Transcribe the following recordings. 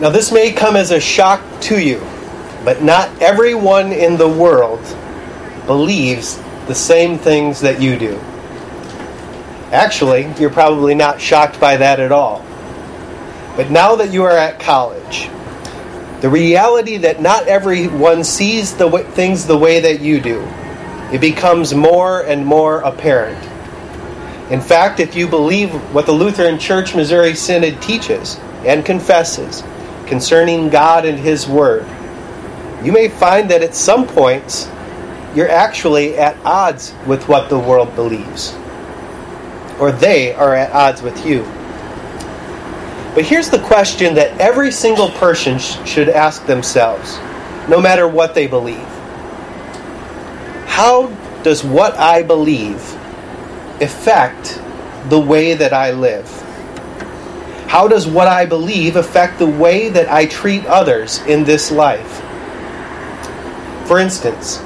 Now, this may come as a shock to you, but not everyone in the world believes the same things that you do. Actually, you're probably not shocked by that at all. But now that you are at college, the reality that not everyone sees the w- things the way that you do, it becomes more and more apparent. In fact, if you believe what the Lutheran Church Missouri Synod teaches and confesses concerning God and His Word, you may find that at some points you're actually at odds with what the world believes, or they are at odds with you. But here's the question that every single person sh- should ask themselves, no matter what they believe How does what I believe affect the way that I live? How does what I believe affect the way that I treat others in this life? For instance,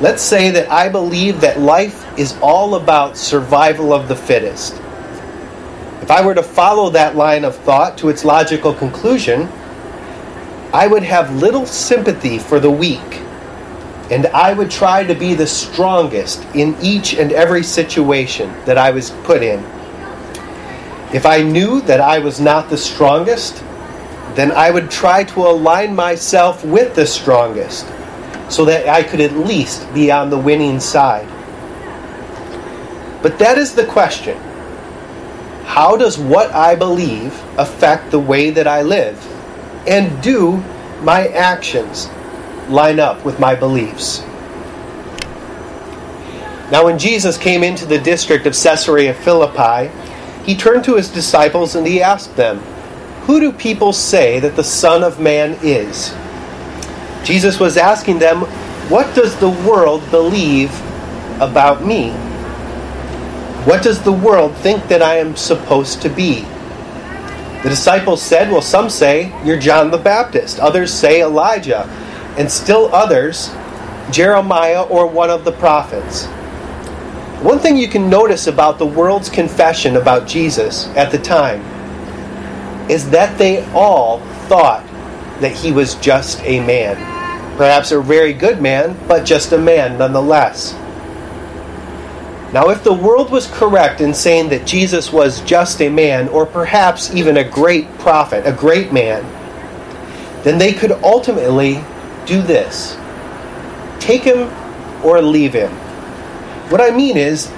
let's say that I believe that life is all about survival of the fittest. If I were to follow that line of thought to its logical conclusion, I would have little sympathy for the weak, and I would try to be the strongest in each and every situation that I was put in. If I knew that I was not the strongest, then I would try to align myself with the strongest so that I could at least be on the winning side. But that is the question how does what I believe affect the way that I live? And do my actions line up with my beliefs? Now, when Jesus came into the district of Caesarea Philippi, he turned to his disciples and he asked them, Who do people say that the Son of Man is? Jesus was asking them, What does the world believe about me? What does the world think that I am supposed to be? The disciples said, Well, some say you're John the Baptist, others say Elijah, and still others, Jeremiah or one of the prophets. One thing you can notice about the world's confession about Jesus at the time is that they all thought that he was just a man. Perhaps a very good man, but just a man nonetheless. Now, if the world was correct in saying that Jesus was just a man, or perhaps even a great prophet, a great man, then they could ultimately do this take him or leave him. What I mean is,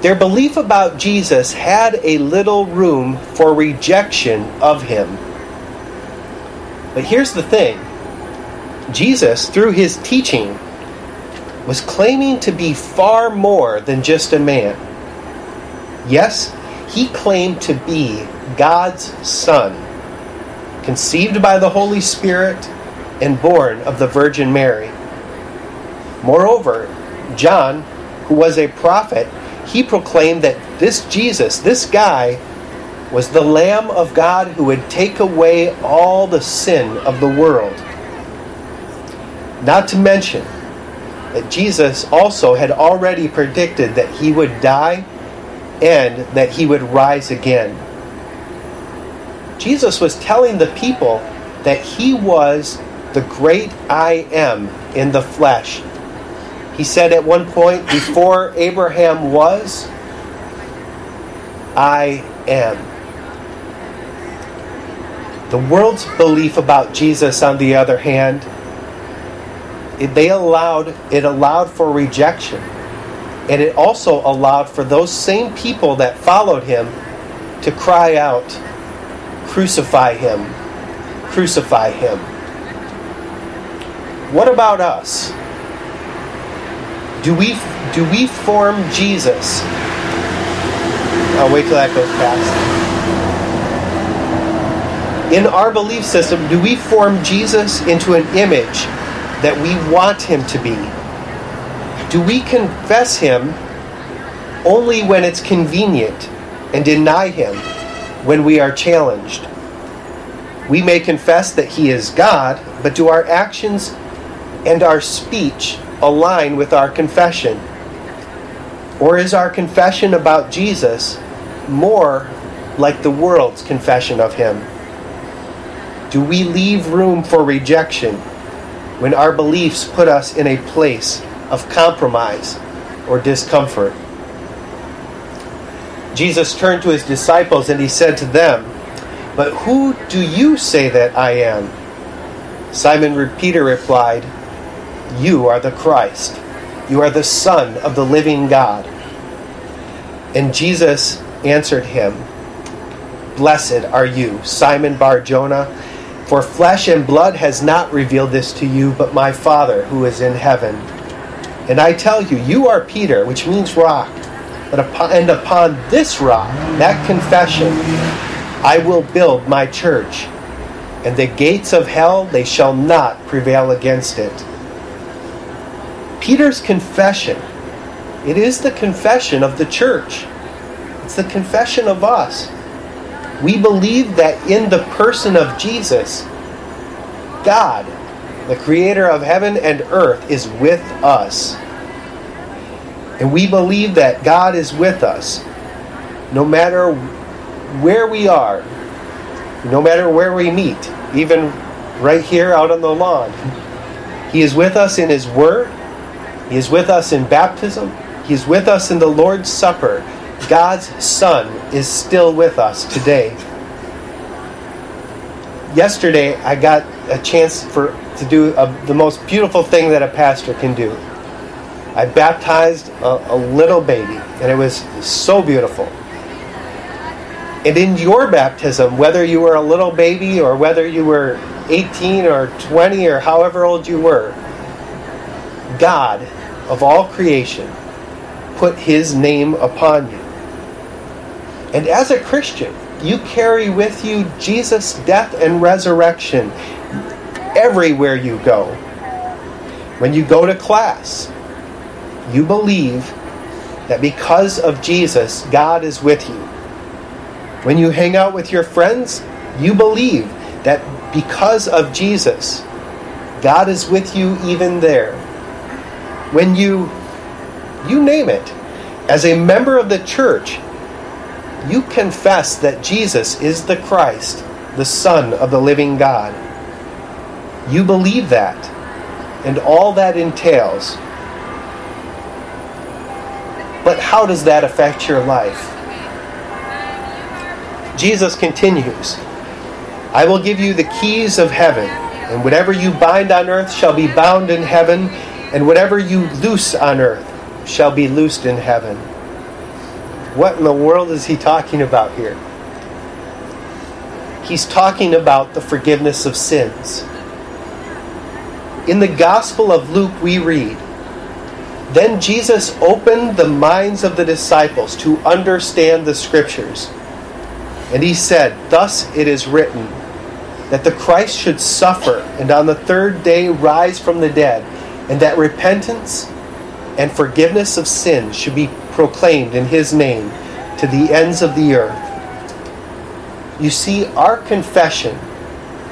their belief about Jesus had a little room for rejection of him. But here's the thing Jesus, through his teaching, was claiming to be far more than just a man. Yes, he claimed to be God's Son, conceived by the Holy Spirit and born of the Virgin Mary. Moreover, John, who was a prophet, he proclaimed that this Jesus, this guy, was the Lamb of God who would take away all the sin of the world. Not to mention that Jesus also had already predicted that he would die and that he would rise again. Jesus was telling the people that he was the great I am in the flesh. He said at one point, before Abraham was, I am. The world's belief about Jesus, on the other hand, it, they allowed it allowed for rejection, and it also allowed for those same people that followed him to cry out, "Crucify him! Crucify him!" What about us? Do we do we form Jesus? I'll wait till that goes past in our belief system, do we form Jesus into an image that we want him to be? Do we confess him only when it's convenient and deny him when we are challenged? We may confess that he is God, but do our actions and our speech align with our confession? Or is our confession about Jesus more like the world's confession of him? do we leave room for rejection when our beliefs put us in a place of compromise or discomfort? Jesus turned to his disciples and he said to them, But who do you say that I am? Simon Peter replied, You are the Christ. You are the Son of the living God. And Jesus answered him, Blessed are you, Simon Bar Jonah, for flesh and blood has not revealed this to you, but my Father who is in heaven. And I tell you, you are Peter, which means rock. Upon, and upon this rock, that confession, I will build my church, and the gates of hell they shall not prevail against it. Peter's confession, it is the confession of the church. It's the confession of us. We believe that in the person of Jesus, God, the creator of heaven and earth, is with us. And we believe that God is with us no matter where we are, no matter where we meet, even right here out on the lawn. He is with us in His Word, He is with us in baptism, He is with us in the Lord's Supper, God's Son is still with us today. Yesterday, I got a chance for to do a, the most beautiful thing that a pastor can do. I baptized a, a little baby, and it was so beautiful. And in your baptism, whether you were a little baby or whether you were 18 or 20 or however old you were, God of all creation put his name upon you. And as a Christian, you carry with you Jesus' death and resurrection everywhere you go. When you go to class, you believe that because of Jesus, God is with you. When you hang out with your friends, you believe that because of Jesus, God is with you even there. When you, you name it, as a member of the church, you confess that Jesus is the Christ, the Son of the living God. You believe that, and all that entails. But how does that affect your life? Jesus continues I will give you the keys of heaven, and whatever you bind on earth shall be bound in heaven, and whatever you loose on earth shall be loosed in heaven. What in the world is he talking about here? He's talking about the forgiveness of sins. In the Gospel of Luke, we read Then Jesus opened the minds of the disciples to understand the Scriptures. And he said, Thus it is written, that the Christ should suffer and on the third day rise from the dead, and that repentance and forgiveness of sins should be proclaimed in his name to the ends of the earth. You see, our confession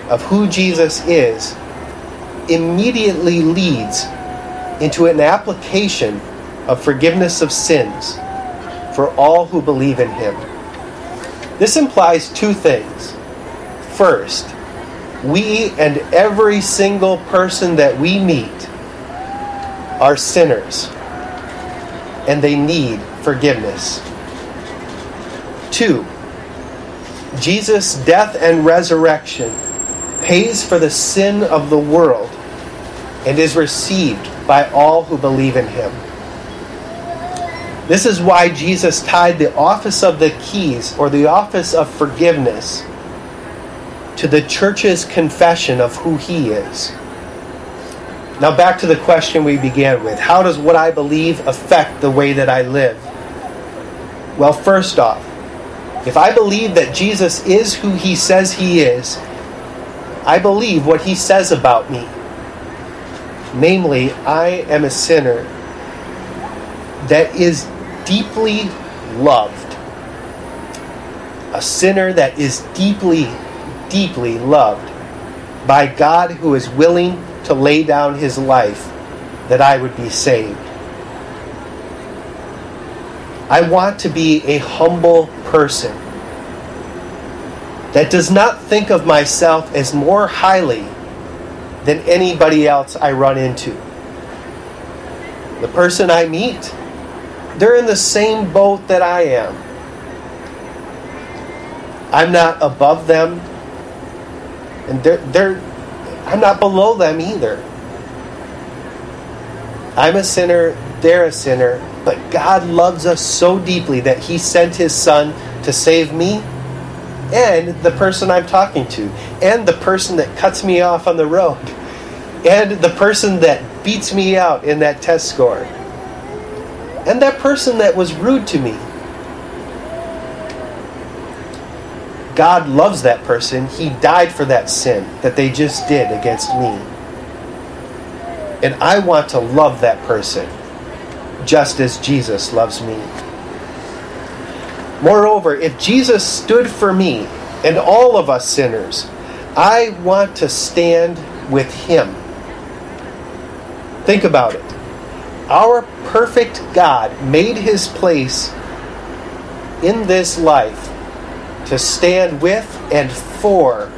of who Jesus is immediately leads into an application of forgiveness of sins for all who believe in him. This implies two things. First, we and every single person that we meet are sinners and they need forgiveness. Two, Jesus' death and resurrection pays for the sin of the world and is received by all who believe in him. This is why Jesus tied the office of the keys or the office of forgiveness to the church's confession of who he is. Now, back to the question we began with How does what I believe affect the way that I live? Well, first off, if I believe that Jesus is who he says he is, I believe what he says about me. Namely, I am a sinner that is deeply loved. A sinner that is deeply, deeply loved by God who is willing to lay down his life that I would be saved. I want to be a humble person. that does not think of myself as more highly than anybody else I run into. The person I meet, they're in the same boat that I am. I'm not above them, and they're, they're I'm not below them either. I'm a sinner, they're a sinner, but God loves us so deeply that He sent His Son to save me and the person I'm talking to, and the person that cuts me off on the road, and the person that beats me out in that test score, and that person that was rude to me. God loves that person. He died for that sin that they just did against me. And I want to love that person just as Jesus loves me. Moreover, if Jesus stood for me and all of us sinners, I want to stand with him. Think about it. Our perfect God made his place in this life to stand with and for,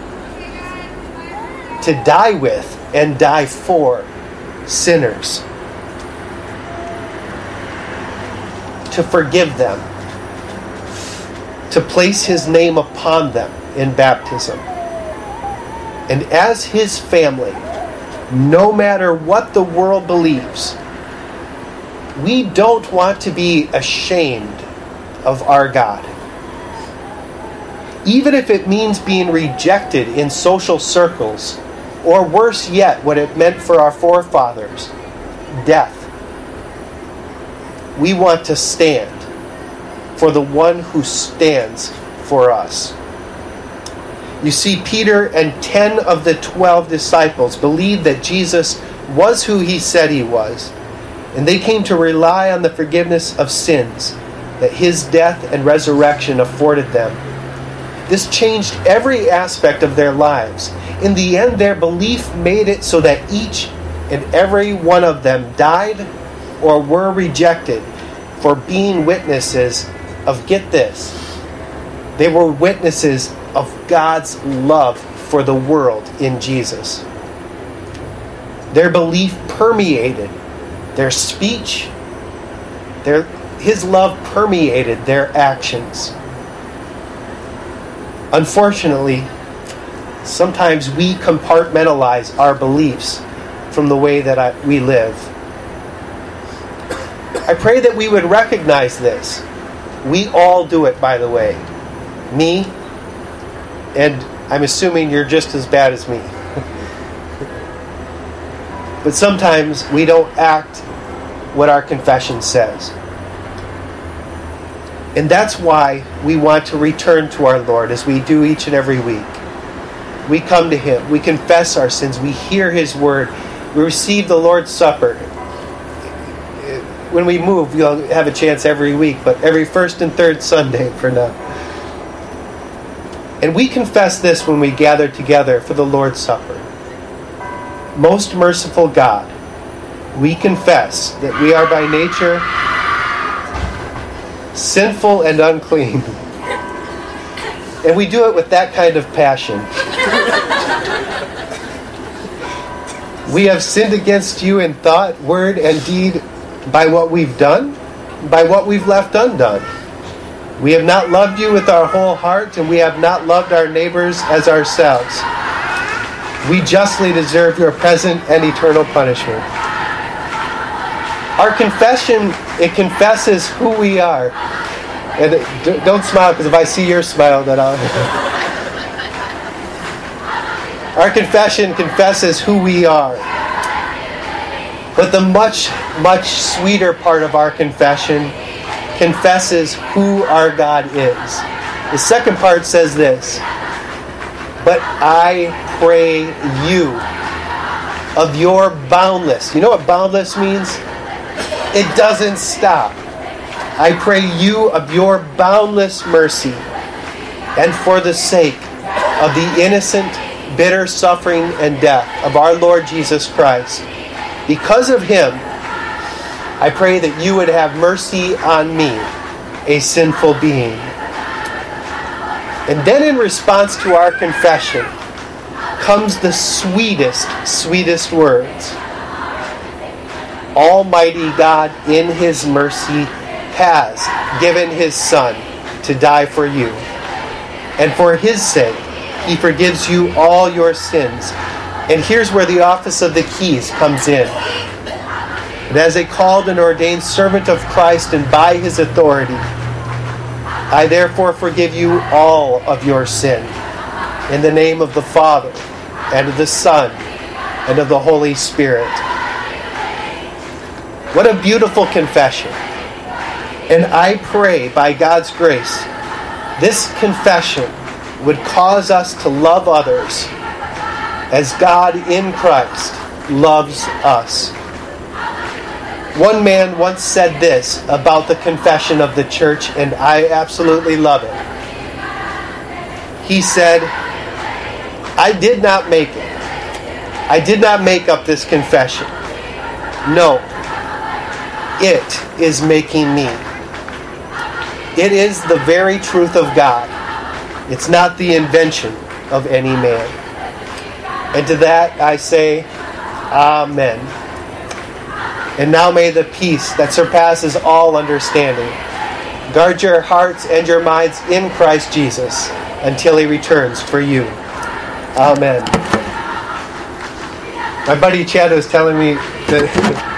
to die with and die for sinners, to forgive them to place his name upon them in baptism. And as his family, no matter what the world believes, we don't want to be ashamed of our God. Even if it means being rejected in social circles, or worse yet, what it meant for our forefathers death. We want to stand for the one who stands for us. You see, Peter and 10 of the 12 disciples believed that Jesus was who he said he was, and they came to rely on the forgiveness of sins that his death and resurrection afforded them. This changed every aspect of their lives. In the end, their belief made it so that each and every one of them died or were rejected for being witnesses of get this, they were witnesses of God's love for the world in Jesus. Their belief permeated their speech, their, his love permeated their actions. Unfortunately, sometimes we compartmentalize our beliefs from the way that I, we live. I pray that we would recognize this we all do it, by the way. Me, and I'm assuming you're just as bad as me. but sometimes we don't act what our confession says. And that's why we want to return to our Lord as we do each and every week. We come to Him, we confess our sins, we hear His word, we receive the Lord's Supper, when we move, we'll have a chance every week, but every first and third Sunday for now. And we confess this when we gather together for the Lord's Supper. Most merciful God, we confess that we are by nature sinful and unclean. And we do it with that kind of passion. we have sinned against you in thought, word, and deed by what we've done, by what we've left undone. We have not loved you with our whole heart, and we have not loved our neighbors as ourselves. We justly deserve your present and eternal punishment. Our confession, it confesses who we are. And it, don't smile, because if I see your smile, then I'll. Our confession confesses who we are. But the much, much sweeter part of our confession confesses who our God is. The second part says this But I pray you of your boundless. You know what boundless means? It doesn't stop. I pray you of your boundless mercy and for the sake of the innocent, bitter suffering and death of our Lord Jesus Christ because of him, I pray that you would have mercy on me, a sinful being. And then, in response to our confession, comes the sweetest, sweetest words Almighty God, in His mercy, has given His Son to die for you. And for His sake, He forgives you all your sins. And here's where the office of the keys comes in. And as a called and ordained servant of Christ and by His authority, I therefore forgive you all of your sin. In the name of the Father, and of the Son, and of the Holy Spirit. What a beautiful confession. And I pray by God's grace, this confession would cause us to love others as God in Christ loves us. One man once said this about the confession of the church, and I absolutely love it. He said, I did not make it. I did not make up this confession. No, it is making me. It is the very truth of God. It's not the invention of any man. And to that I say, Amen. And now may the peace that surpasses all understanding guard your hearts and your minds in Christ Jesus until he returns for you. Amen. My buddy Chad was telling me that